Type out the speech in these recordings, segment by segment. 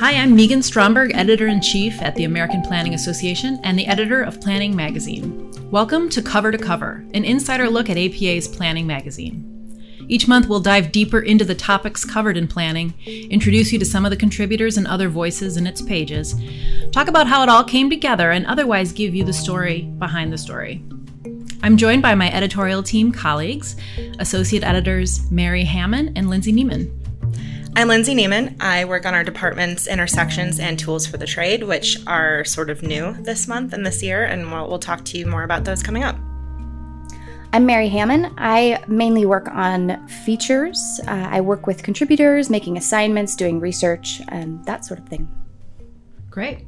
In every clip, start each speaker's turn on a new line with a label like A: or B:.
A: Hi, I'm Megan Stromberg, editor in chief at the American Planning Association and the editor of Planning Magazine. Welcome to Cover to Cover, an insider look at APA's Planning Magazine. Each month, we'll dive deeper into the topics covered in planning, introduce you to some of the contributors and other voices in its pages, talk about how it all came together, and otherwise give you the story behind the story. I'm joined by my editorial team colleagues, associate editors Mary Hammond and Lindsay Neiman.
B: I'm Lindsay Neiman. I work on our department's intersections and tools for the trade, which are sort of new this month and this year, and we'll, we'll talk to you more about those coming up.
C: I'm Mary Hammond. I mainly work on features. Uh, I work with contributors, making assignments, doing research, and that sort of thing.
A: Great.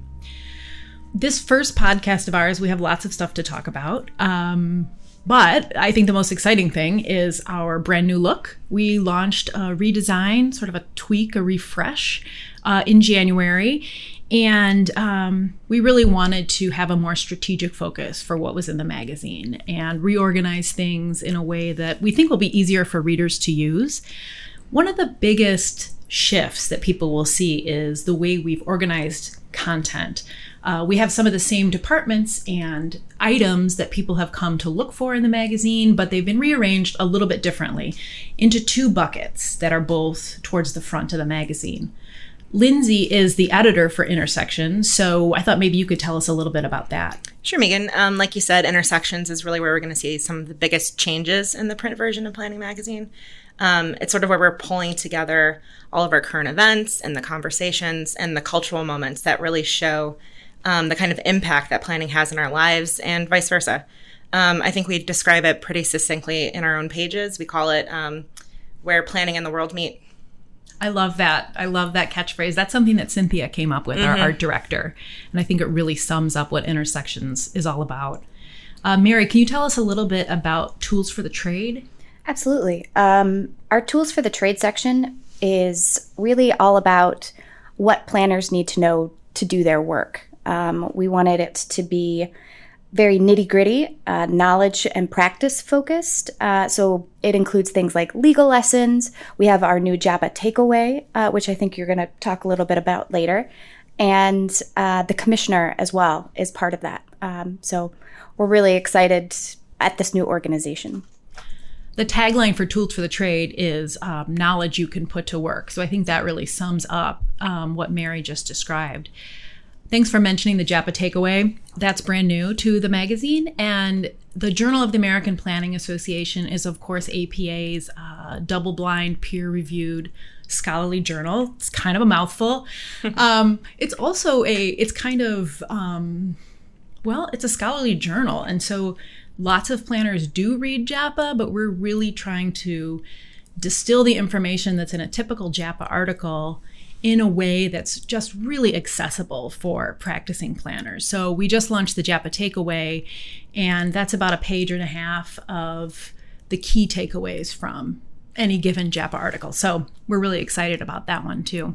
A: This first podcast of ours, we have lots of stuff to talk about. Um, but I think the most exciting thing is our brand new look. We launched a redesign, sort of a tweak, a refresh uh, in January. And um, we really wanted to have a more strategic focus for what was in the magazine and reorganize things in a way that we think will be easier for readers to use. One of the biggest shifts that people will see is the way we've organized content. Uh, we have some of the same departments and items that people have come to look for in the magazine, but they've been rearranged a little bit differently into two buckets that are both towards the front of the magazine. Lindsay is the editor for Intersections, so I thought maybe you could tell us a little bit about that.
B: Sure, Megan. Um, like you said, Intersections is really where we're going to see some of the biggest changes in the print version of Planning Magazine. Um, it's sort of where we're pulling together all of our current events and the conversations and the cultural moments that really show um, the kind of impact that planning has in our lives and vice versa. Um, I think we describe it pretty succinctly in our own pages. We call it um, where planning and the world meet.
A: I love that. I love that catchphrase. That's something that Cynthia came up with, mm-hmm. our art director. And I think it really sums up what Intersections is all about. Uh, Mary, can you tell us a little bit about Tools for the Trade?
C: Absolutely. Um, our Tools for the Trade section is really all about what planners need to know to do their work. Um, we wanted it to be very nitty gritty, uh, knowledge and practice focused. Uh, so it includes things like legal lessons. We have our new JAPA takeaway, uh, which I think you're going to talk a little bit about later. And uh, the commissioner as well is part of that. Um, so we're really excited at this new organization.
A: The tagline for Tools for the Trade is um, knowledge you can put to work. So I think that really sums up um, what Mary just described. Thanks for mentioning the JAPA takeaway. That's brand new to the magazine. And the Journal of the American Planning Association is, of course, APA's uh, double blind, peer reviewed scholarly journal. It's kind of a mouthful. um, it's also a, it's kind of, um, well, it's a scholarly journal. And so lots of planners do read JAPA, but we're really trying to distill the information that's in a typical JAPA article in a way that's just really accessible for practicing planners. So we just launched the JAPA Takeaway, and that's about a page and a half of the key takeaways from any given JAPA article. So we're really excited about that one too.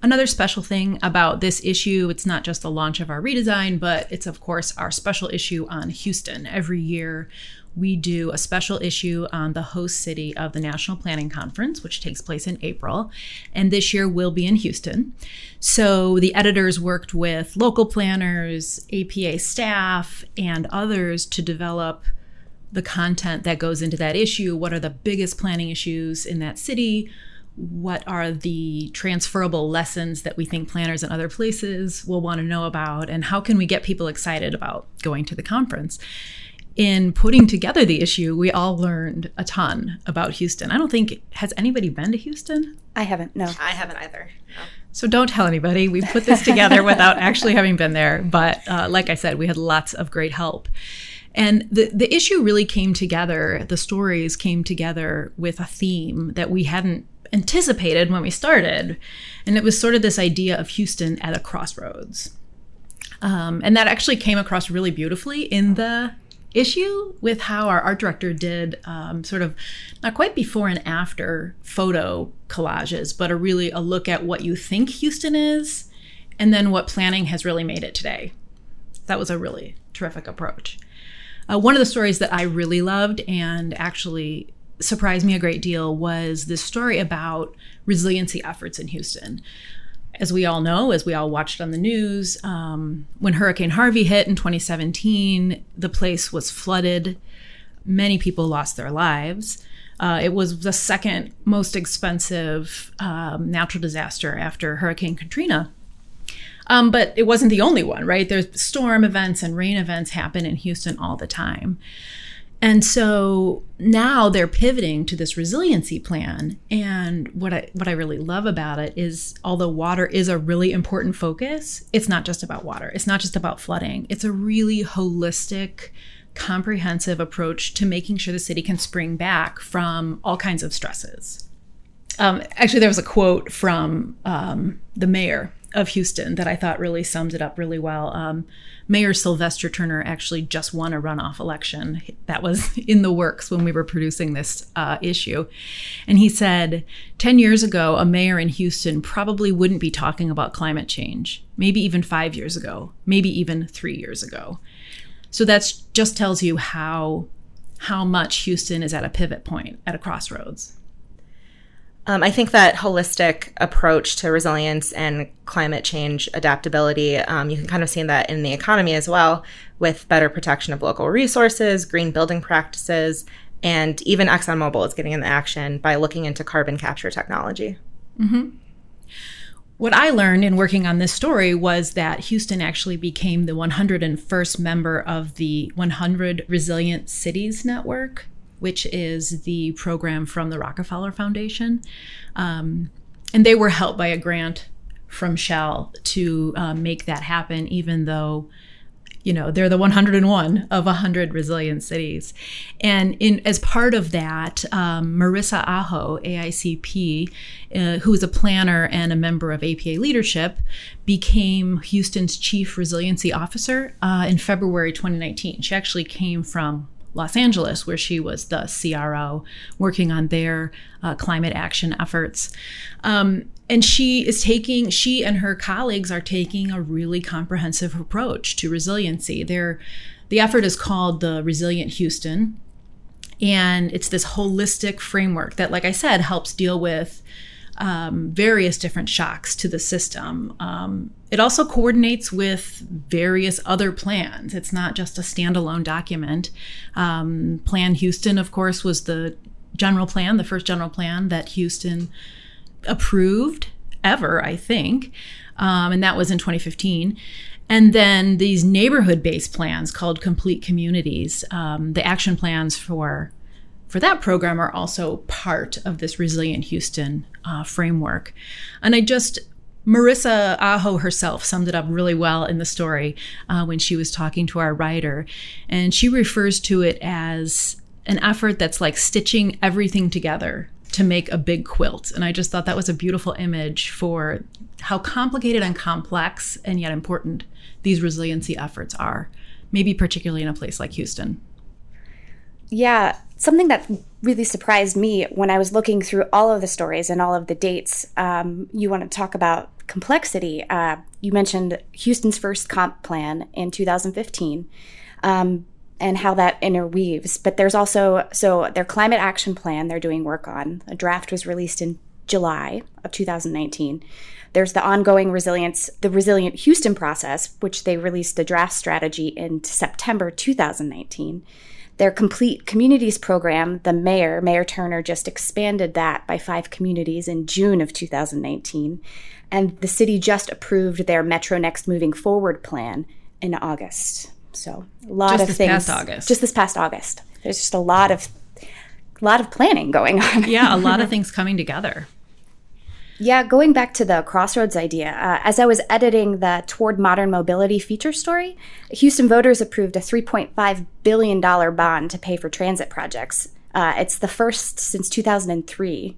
A: Another special thing about this issue, it's not just the launch of our redesign, but it's of course our special issue on Houston. Every year we do a special issue on the host city of the National Planning Conference, which takes place in April. And this year will be in Houston. So the editors worked with local planners, APA staff, and others to develop the content that goes into that issue. What are the biggest planning issues in that city? What are the transferable lessons that we think planners in other places will want to know about? And how can we get people excited about going to the conference? In putting together the issue, we all learned a ton about Houston. I don't think has anybody been to Houston?
C: I haven't. No,
B: I haven't either. No.
A: So don't tell anybody. We put this together without actually having been there. But uh, like I said, we had lots of great help. And the, the issue really came together, the stories came together with a theme that we hadn't anticipated when we started. And it was sort of this idea of Houston at a crossroads. Um, and that actually came across really beautifully in the issue with how our art director did um, sort of not quite before and after photo collages, but a really a look at what you think Houston is and then what planning has really made it today. That was a really terrific approach. Uh, one of the stories that I really loved and actually surprised me a great deal was this story about resiliency efforts in Houston. As we all know, as we all watched on the news, um, when Hurricane Harvey hit in 2017, the place was flooded. Many people lost their lives. Uh, it was the second most expensive um, natural disaster after Hurricane Katrina. Um, but it wasn't the only one, right? There's storm events and rain events happen in Houston all the time. And so now they're pivoting to this resiliency plan. And what I what I really love about it is although water is a really important focus, it's not just about water. It's not just about flooding. It's a really holistic, comprehensive approach to making sure the city can spring back from all kinds of stresses. Um, actually, there was a quote from um, the mayor of Houston that I thought really sums it up really well. Um, Mayor Sylvester Turner actually just won a runoff election that was in the works when we were producing this uh, issue. And he said 10 years ago, a mayor in Houston probably wouldn't be talking about climate change, maybe even five years ago, maybe even three years ago. So that just tells you how how much Houston is at a pivot point, at a crossroads.
B: Um, I think that holistic approach to resilience and climate change adaptability, um, you can kind of see that in the economy as well, with better protection of local resources, green building practices, and even ExxonMobil is getting in the action by looking into carbon capture technology.
A: Mm-hmm. What I learned in working on this story was that Houston actually became the 101st member of the 100 Resilient Cities Network which is the program from the Rockefeller Foundation. Um, and they were helped by a grant from Shell to uh, make that happen, even though you know they're the 101 of 100 resilient cities and in as part of that um, marissa aho aicp uh, who is a planner and a member of apa leadership became houston's chief resiliency officer uh, in february 2019 she actually came from Los Angeles, where she was the CRO working on their uh, climate action efforts. Um, and she is taking, she and her colleagues are taking a really comprehensive approach to resiliency. They're, the effort is called the Resilient Houston. And it's this holistic framework that, like I said, helps deal with um, various different shocks to the system. Um, it also coordinates with various other plans. It's not just a standalone document. Um, plan Houston, of course, was the general plan, the first general plan that Houston approved ever, I think. Um, and that was in 2015. And then these neighborhood based plans called complete communities, um, the action plans for for that program are also part of this Resilient Houston uh, framework. And I just, Marissa Aho herself summed it up really well in the story uh, when she was talking to our writer. And she refers to it as an effort that's like stitching everything together to make a big quilt. And I just thought that was a beautiful image for how complicated and complex and yet important these resiliency efforts are, maybe particularly in a place like Houston.
C: Yeah, something that really surprised me when I was looking through all of the stories and all of the dates. Um, you want to talk about complexity. Uh, you mentioned Houston's first comp plan in 2015. Um, and how that interweaves. But there's also so their climate action plan they're doing work on. A draft was released in July of 2019. There's the ongoing resilience, the resilient Houston process, which they released a draft strategy in September 2019. Their complete communities program, the mayor, Mayor Turner, just expanded that by five communities in June of 2019. And the city just approved their Metro Next Moving Forward plan in August. So a lot
A: just
C: of
A: this
C: things.
A: Past August.
C: Just this past August. There's just a lot of a lot of planning going on.
A: yeah, a lot of things coming together.
C: Yeah, going back to the Crossroads idea, uh, as I was editing the Toward Modern Mobility feature story, Houston voters approved a $3.5 billion bond to pay for transit projects. Uh, it's the first since 2003.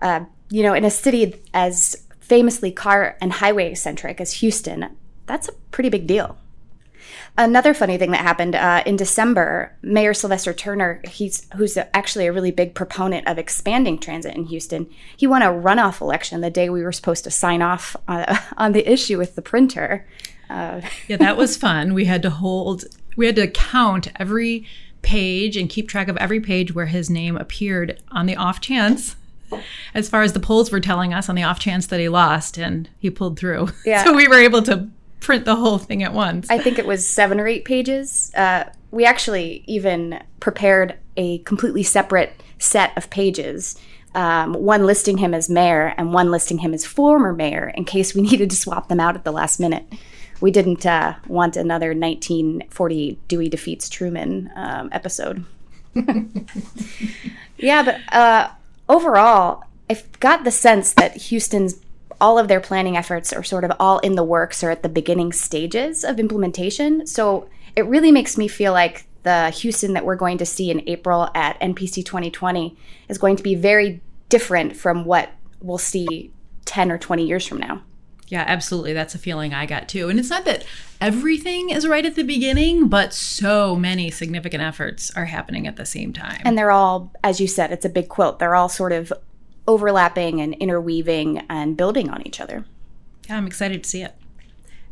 C: Uh, you know, in a city as famously car and highway centric as Houston, that's a pretty big deal. Another funny thing that happened uh, in December, Mayor Sylvester Turner, he's who's actually a really big proponent of expanding transit in Houston, he won a runoff election the day we were supposed to sign off on, on the issue with the printer.
A: Uh, yeah, that was fun. We had to hold, we had to count every page and keep track of every page where his name appeared on the off chance as far as the polls were telling us on the off chance that he lost and he pulled through.
C: Yeah.
A: So we were able to print the whole thing at once.
C: I think it was seven or eight pages. Uh, we actually even prepared a completely separate set of pages. Um, one listing him as mayor and one listing him as former mayor in case we needed to swap them out at the last minute. We didn't uh, want another 1940 Dewey defeats Truman um, episode. yeah, but uh, overall, I've got the sense that Houston's all of their planning efforts are sort of all in the works or at the beginning stages of implementation. So it really makes me feel like the Houston that we're going to see in April at NPC 2020 is going to be very different from what we'll see 10 or 20 years from now.
A: Yeah, absolutely. That's a feeling I got too. And it's not that everything is right at the beginning, but so many significant efforts are happening at the same time.
C: And they're all, as you said, it's a big quilt. They're all sort of overlapping and interweaving and building on each other.
A: Yeah, I'm excited to see it.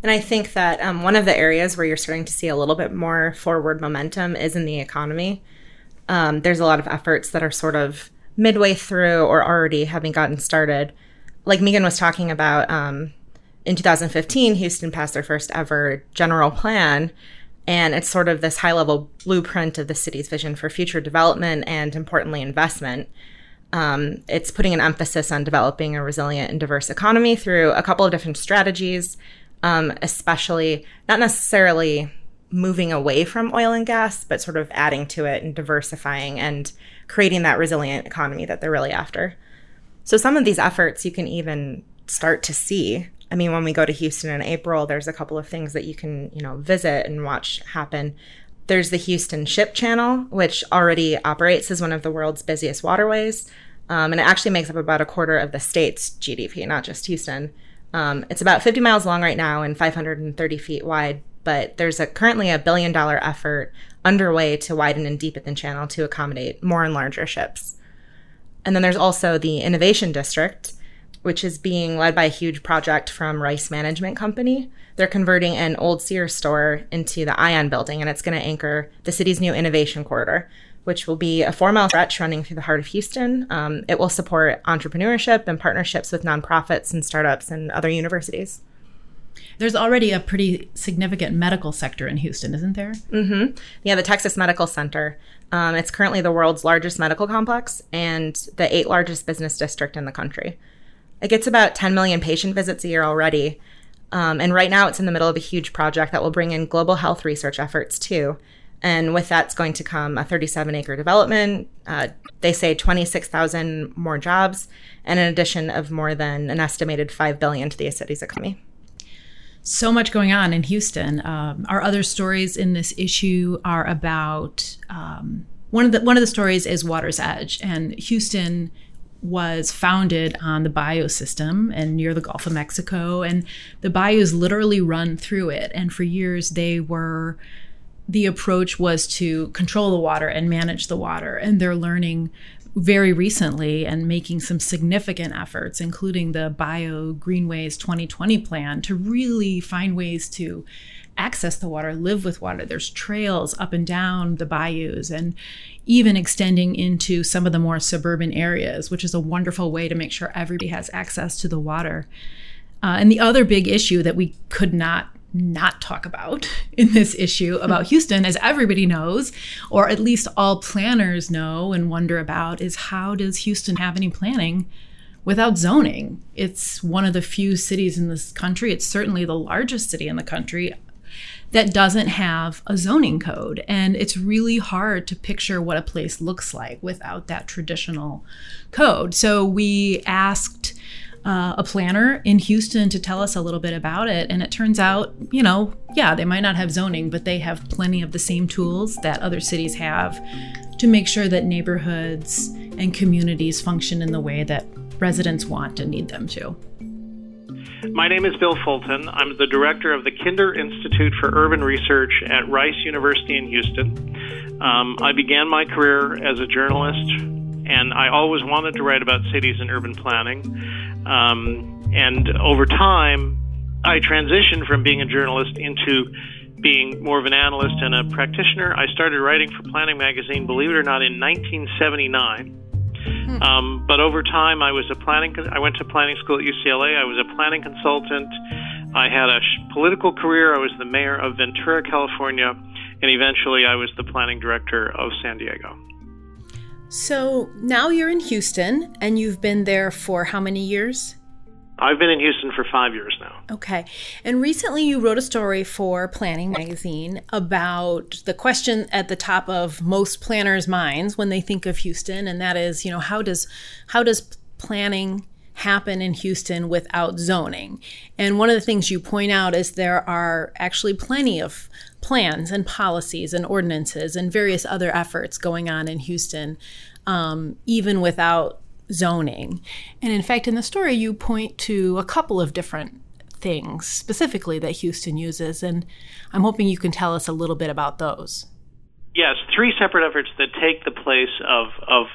B: And I think that um, one of the areas where you're starting to see a little bit more forward momentum is in the economy. Um, there's a lot of efforts that are sort of midway through or already having gotten started. Like Megan was talking about, um, in 2015, Houston passed their first ever general plan. And it's sort of this high level blueprint of the city's vision for future development and, importantly, investment. Um, it's putting an emphasis on developing a resilient and diverse economy through a couple of different strategies, um, especially not necessarily moving away from oil and gas, but sort of adding to it and diversifying and creating that resilient economy that they're really after. So, some of these efforts you can even start to see. I mean, when we go to Houston in April, there's a couple of things that you can, you know, visit and watch happen. There's the Houston Ship Channel, which already operates as one of the world's busiest waterways. Um, and it actually makes up about a quarter of the state's GDP, not just Houston. Um, it's about 50 miles long right now and 530 feet wide, but there's a, currently a billion dollar effort underway to widen and deepen the channel to accommodate more and larger ships. And then there's also the Innovation District, which is being led by a huge project from Rice Management Company. They're converting an old Sears store into the Ion building, and it's going to anchor the city's new innovation corridor, which will be a four mile stretch running through the heart of Houston. Um, it will support entrepreneurship and partnerships with nonprofits and startups and other universities.
A: There's already a pretty significant medical sector in Houston, isn't there?
B: Mm-hmm. Yeah, the Texas Medical Center. Um, it's currently the world's largest medical complex and the eighth largest business district in the country. It gets about 10 million patient visits a year already. Um, and right now, it's in the middle of a huge project that will bring in global health research efforts too. And with that's going to come a 37 acre development. Uh, they say 26,000 more jobs, and an addition of more than an estimated 5 billion to the city's economy
A: so much going on in Houston. Um, our other stories in this issue are about um, one of the one of the stories is Water's Edge, and Houston was founded on the bayou system and near the Gulf of Mexico, and the bayous literally run through it. And for years, they were the approach was to control the water and manage the water, and they're learning very recently and making some significant efforts, including the Bayou Greenways 2020 plan, to really find ways to access the water, live with water. There's trails up and down the bayous and even extending into some of the more suburban areas, which is a wonderful way to make sure everybody has access to the water. Uh, and the other big issue that we could not not talk about in this issue about Houston, as everybody knows, or at least all planners know and wonder about, is how does Houston have any planning without zoning? It's one of the few cities in this country, it's certainly the largest city in the country that doesn't have a zoning code. And it's really hard to picture what a place looks like without that traditional code. So we asked uh, a planner in Houston to tell us a little bit about it. And it turns out, you know, yeah, they might not have zoning, but they have plenty of the same tools that other cities have to make sure that neighborhoods and communities function in the way that residents want and need them to.
D: My name is Bill Fulton. I'm the director of the Kinder Institute for Urban Research at Rice University in Houston. Um, I began my career as a journalist, and I always wanted to write about cities and urban planning. Um, and over time, I transitioned from being a journalist into being more of an analyst and a practitioner. I started writing for Planning Magazine, believe it or not, in 1979. Hmm. Um, but over time, I was a planning. I went to planning school at UCLA. I was a planning consultant. I had a sh- political career. I was the mayor of Ventura, California, and eventually I was the planning director of San Diego.
A: So now you're in Houston, and you've been there for how many years?
D: I've been in Houston for five years now.
A: Okay. And recently you wrote a story for Planning Magazine about the question at the top of most planners' minds when they think of Houston, and that is, you know, how does how does planning happen in Houston without zoning? And one of the things you point out is there are actually plenty of plans and policies and ordinances and various other efforts going on in Houston, um, even without zoning. And in fact, in the story, you point to a couple of different things specifically that Houston uses, and I'm hoping you can tell us a little bit about those.
D: Yes, three separate efforts that take the place of of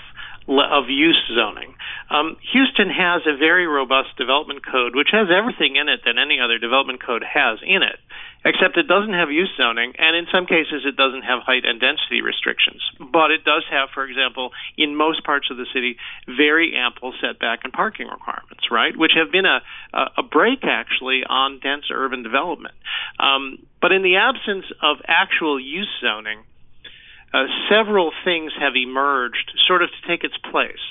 D: of use zoning. Um, Houston has a very robust development code, which has everything in it that any other development code has in it except it doesn't have use zoning, and in some cases it doesn't have height and density restrictions. But it does have, for example, in most parts of the city, very ample setback and parking requirements, right? Which have been a, a brake actually on dense urban development. Um, but in the absence of actual use zoning, uh, several things have emerged sort of to take its place.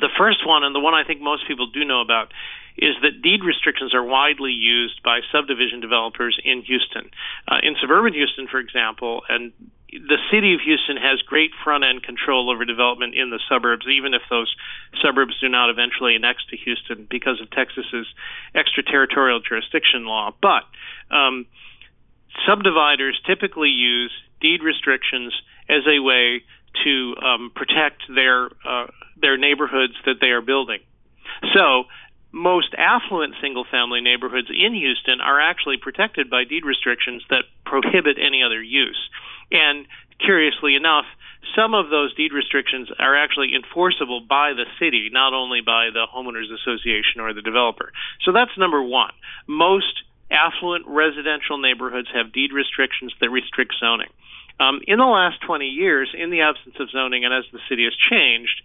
D: The first one, and the one I think most people do know about, is that deed restrictions are widely used by subdivision developers in Houston. Uh, in suburban Houston, for example, and the city of Houston has great front end control over development in the suburbs, even if those suburbs do not eventually annex to Houston because of Texas's extraterritorial jurisdiction law. But um, subdividers typically use deed restrictions as a way to um, protect their uh, their neighborhoods that they are building. So most affluent single family neighborhoods in Houston are actually protected by deed restrictions that prohibit any other use. And curiously enough, some of those deed restrictions are actually enforceable by the city, not only by the homeowners association or the developer. So that's number one. Most affluent residential neighborhoods have deed restrictions that restrict zoning. Um, in the last 20 years, in the absence of zoning and as the city has changed,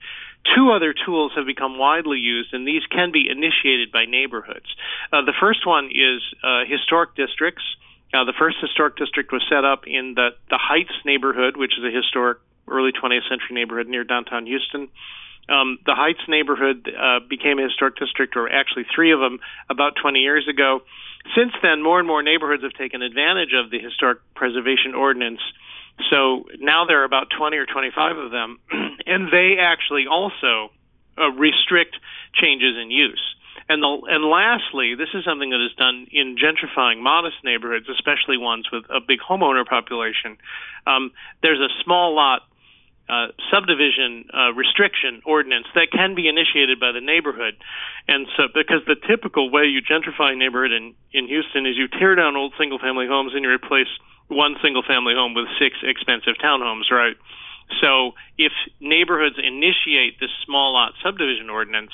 D: two other tools have become widely used, and these can be initiated by neighborhoods. Uh, the first one is uh, historic districts. Uh, the first historic district was set up in the, the Heights neighborhood, which is a historic early 20th century neighborhood near downtown Houston. Um, the Heights neighborhood uh, became a historic district, or actually three of them, about 20 years ago. Since then, more and more neighborhoods have taken advantage of the historic preservation ordinance so now there are about 20 or 25 of them, and they actually also uh, restrict changes in use. And the, and lastly, this is something that is done in gentrifying modest neighborhoods, especially ones with a big homeowner population. Um, there's a small lot uh, subdivision uh, restriction ordinance that can be initiated by the neighborhood. And so, because the typical way you gentrify a neighborhood in, in Houston is you tear down old single family homes and you replace one single family home with six expensive townhomes, right? So if neighborhoods initiate this small lot subdivision ordinance,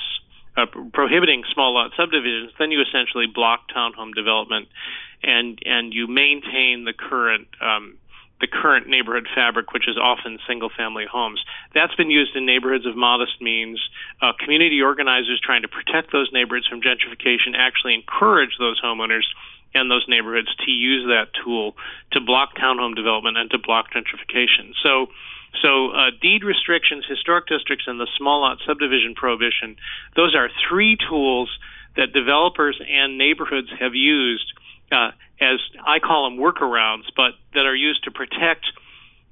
D: uh, prohibiting small lot subdivisions, then you essentially block townhome development, and and you maintain the current um, the current neighborhood fabric, which is often single family homes. That's been used in neighborhoods of modest means. Uh, community organizers trying to protect those neighborhoods from gentrification actually encourage those homeowners and those neighborhoods to use that tool to block townhome development and to block gentrification. So, so uh, deed restrictions, historic districts, and the small lot subdivision prohibition, those are three tools that developers and neighborhoods have used uh, as I call them workarounds, but that are used to protect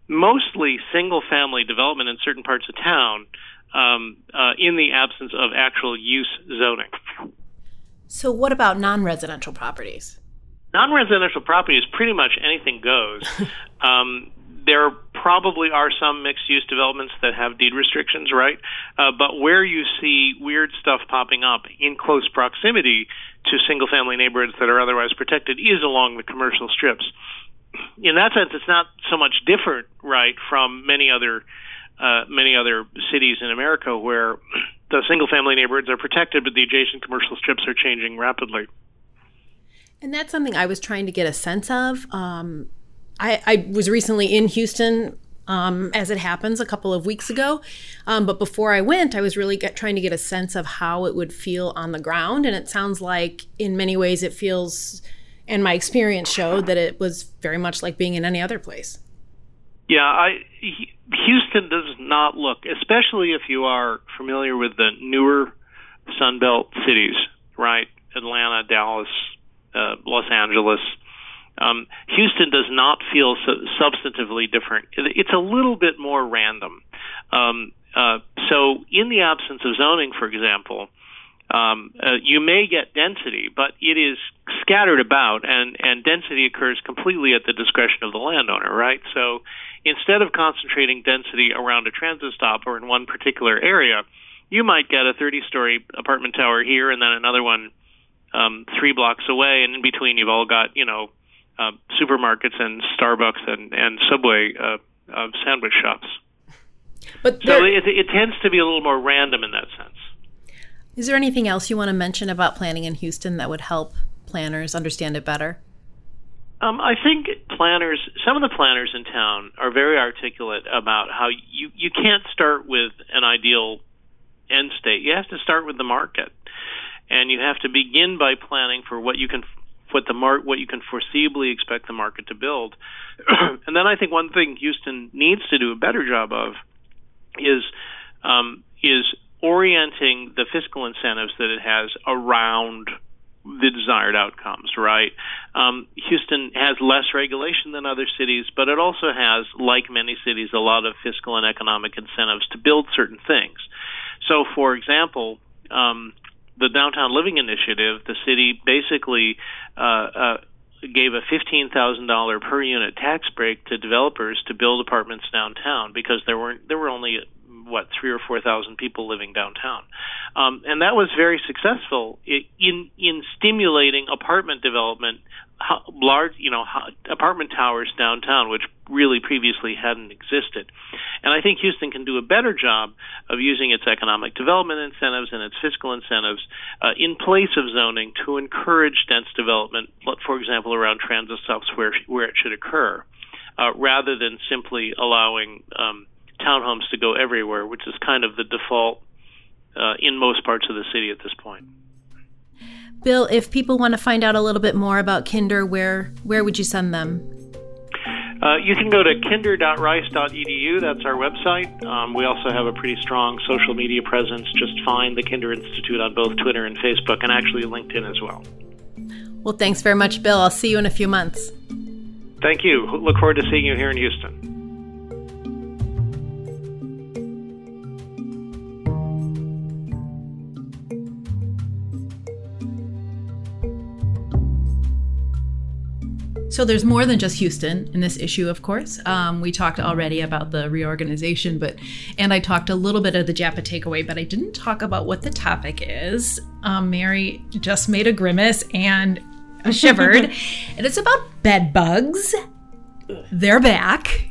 D: mostly single family development in certain parts of town um, uh, in the absence of actual use zoning.
A: So, what about non residential properties?
D: non-residential properties, pretty much anything goes. um, there probably are some mixed-use developments that have deed restrictions, right? Uh, but where you see weird stuff popping up in close proximity to single-family neighborhoods that are otherwise protected is along the commercial strips. In that sense, it's not so much different, right, from many other uh, many other cities in America where the single-family neighborhoods are protected, but the adjacent commercial strips are changing rapidly.
E: And that's something I was trying to get a sense of. Um, I, I, was recently in Houston, um, as it happens, a couple of weeks ago. Um, but before I went, I was really get, trying to get a sense of how it would feel on the ground. And it sounds like, in many ways, it feels, and my experience showed that it was very much like being in any other place.
D: Yeah, I, Houston does not look, especially if you are familiar with the newer Sunbelt cities, right? Atlanta, Dallas, uh, Los Angeles. Um, Houston does not feel so substantively different. It's a little bit more random. Um, uh, so, in the absence of zoning, for example, um, uh, you may get density, but it is scattered about, and, and density occurs completely at the discretion of the landowner, right? So, instead of concentrating density around a transit stop or in one particular area, you might get a 30 story apartment tower here and then another one um, three blocks away, and in between you've all got you know uh, supermarkets and Starbucks and and Subway uh, uh, sandwich shops. But so it, it tends to be a little more random in that sense.
E: Is there anything else you want to mention about planning in Houston that would help planners understand it better?
D: Um, I think planners, some of the planners in town are very articulate about how you, you can't start with an ideal end state. You have to start with the market and you have to begin by planning for what you can what the mar- what you can foreseeably expect the market to build. and then I think one thing Houston needs to do a better job of is um, is orienting the fiscal incentives that it has around the desired outcomes, right? Um, Houston has less regulation than other cities, but it also has, like many cities, a lot of fiscal and economic incentives to build certain things. So, for example, um, the Downtown Living Initiative, the city basically uh, uh, gave a fifteen thousand dollar per unit tax break to developers to build apartments downtown because there weren't there were only what three or four thousand people living downtown, um, and that was very successful in in stimulating apartment development large, you know, apartment towers downtown, which really previously hadn't existed. And I think Houston can do a better job of using its economic development incentives and its fiscal incentives uh, in place of zoning to encourage dense development, for example, around transit stops where where it should occur, uh, rather than simply allowing um, townhomes to go everywhere, which is kind of the default uh, in most parts of the city at this point.
E: Bill, if people want to find out a little bit more about Kinder, where where would you send them?
D: Uh, you can go to kinder.rice.edu. That's our website. Um, we also have a pretty strong social media presence. Just find the Kinder Institute on both Twitter and Facebook, and actually LinkedIn as well.
E: Well, thanks very much, Bill. I'll see you in a few months.
D: Thank you. Look forward to seeing you here in Houston.
A: So there's more than just Houston in this issue, of course. Um, we talked already about the reorganization, but and I talked a little bit of the JAPA takeaway, but I didn't talk about what the topic is. Um, Mary just made a grimace and shivered, and it's about bed bugs. They're back.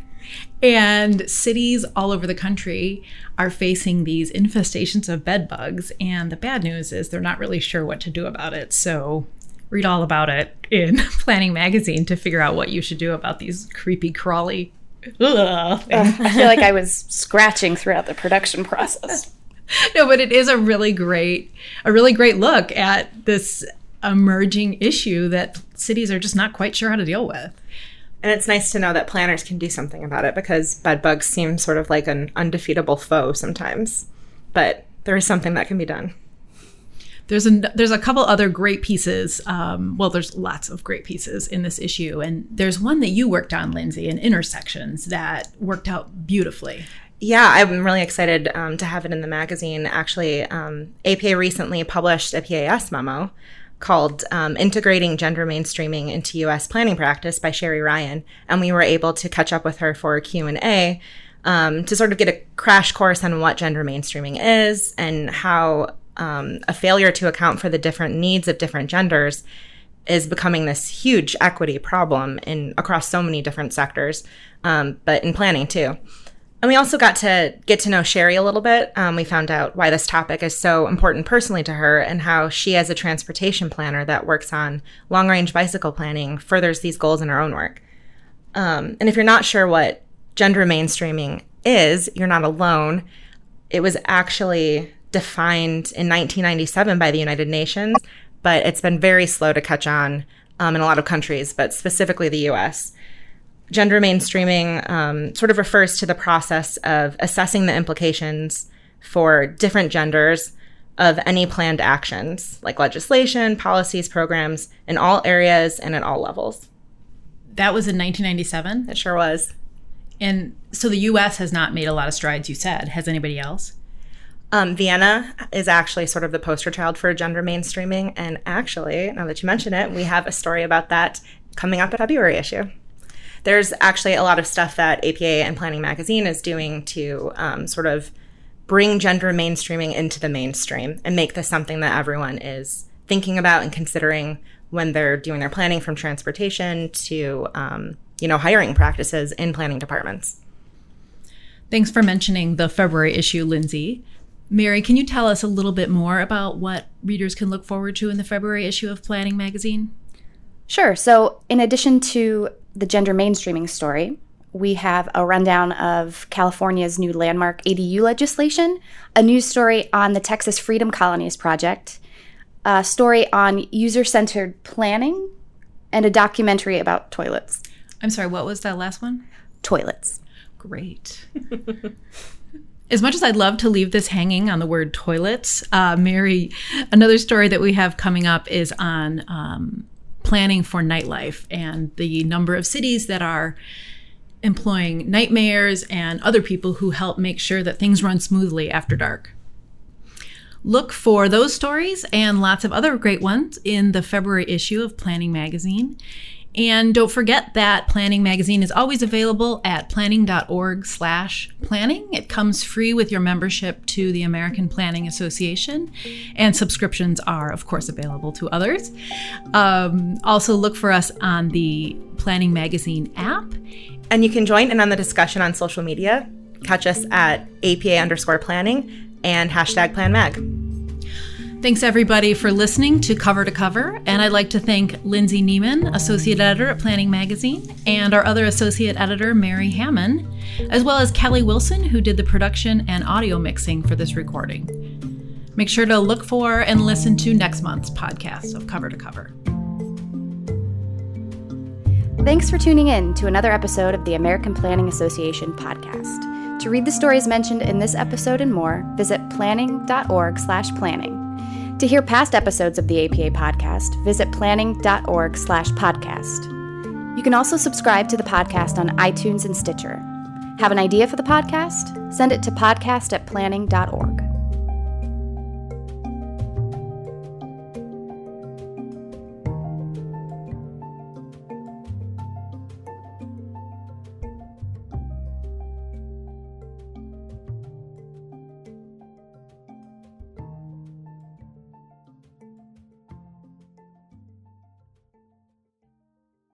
A: And cities all over the country are facing these infestations of bed bugs. And the bad news is they're not really sure what to do about it. So read all about it in Planning Magazine to figure out what you should do about these creepy, crawly.
C: Uh, I feel like I was scratching throughout the production process.
A: no, but it is a really great, a really great look at this emerging issue that cities are just not quite sure how to deal with.
B: And it's nice to know that planners can do something about it because bed bugs seem sort of like an undefeatable foe sometimes. But there is something that can be done.
A: There's a there's a couple other great pieces. Um, well, there's lots of great pieces in this issue, and there's one that you worked on, Lindsay, in intersections that worked out beautifully.
B: Yeah, I'm really excited um, to have it in the magazine. Actually, um, APA recently published a PAS memo called um, Integrating Gender Mainstreaming into U.S. Planning Practice by Sherry Ryan, and we were able to catch up with her for Q&A um, to sort of get a crash course on what gender mainstreaming is and how um, a failure to account for the different needs of different genders is becoming this huge equity problem in across so many different sectors, um, but in planning too. And we also got to get to know Sherry a little bit. Um, we found out why this topic is so important personally to her and how she, as a transportation planner that works on long range bicycle planning, furthers these goals in her own work. Um, and if you're not sure what gender mainstreaming is, you're not alone. It was actually defined in 1997 by the United Nations, but it's been very slow to catch on um, in a lot of countries, but specifically the US gender mainstreaming um, sort of refers to the process of assessing the implications for different genders of any planned actions, like legislation, policies, programs, in all areas and at all levels.
A: That was in 1997?
B: It sure was.
A: And so the US has not made a lot of strides, you said. Has anybody else?
B: Um, Vienna is actually sort of the poster child for gender mainstreaming. And actually, now that you mention it, we have a story about that coming up at February issue. There's actually a lot of stuff that APA and Planning Magazine is doing to um, sort of bring gender mainstreaming into the mainstream and make this something that everyone is thinking about and considering when they're doing their planning from transportation to um, you know hiring practices in planning departments.
A: Thanks for mentioning the february issue lindsay mary can you tell us a little bit more about what readers can look forward to in the february issue of planning magazine
C: Sure. So, in addition to the gender mainstreaming story, we have a rundown of California's new landmark ADU legislation, a news story on the Texas Freedom Colonies Project, a story on user centered planning, and a documentary about toilets.
A: I'm sorry, what was that last one?
C: Toilets.
A: Great. as much as I'd love to leave this hanging on the word toilets, uh, Mary, another story that we have coming up is on um, planning for nightlife and the number of cities that are employing night mayors and other people who help make sure that things run smoothly after dark. Look for those stories and lots of other great ones in the February issue of Planning Magazine. And don't forget that Planning Magazine is always available at planning.org slash planning. It comes free with your membership to the American Planning Association, and subscriptions are, of course, available to others. Um, also, look for us on the Planning Magazine app.
B: And you can join in on the discussion on social media. Catch us at APA underscore planning and hashtag plan mag.
A: Thanks everybody for listening to Cover to Cover, and I'd like to thank Lindsay Neiman, Associate Editor at Planning Magazine, and our other Associate Editor, Mary Hammond, as well as Kelly Wilson, who did the production and audio mixing for this recording. Make sure to look for and listen to next month's podcast of Cover to Cover.
C: Thanks for tuning in to another episode of the American Planning Association podcast. To read the stories mentioned in this episode and more, visit planning.org/planning. To hear past episodes of the APA podcast, visit planning.org slash podcast. You can also subscribe to the podcast on iTunes and Stitcher. Have an idea for the podcast? Send it to podcast at planning.org.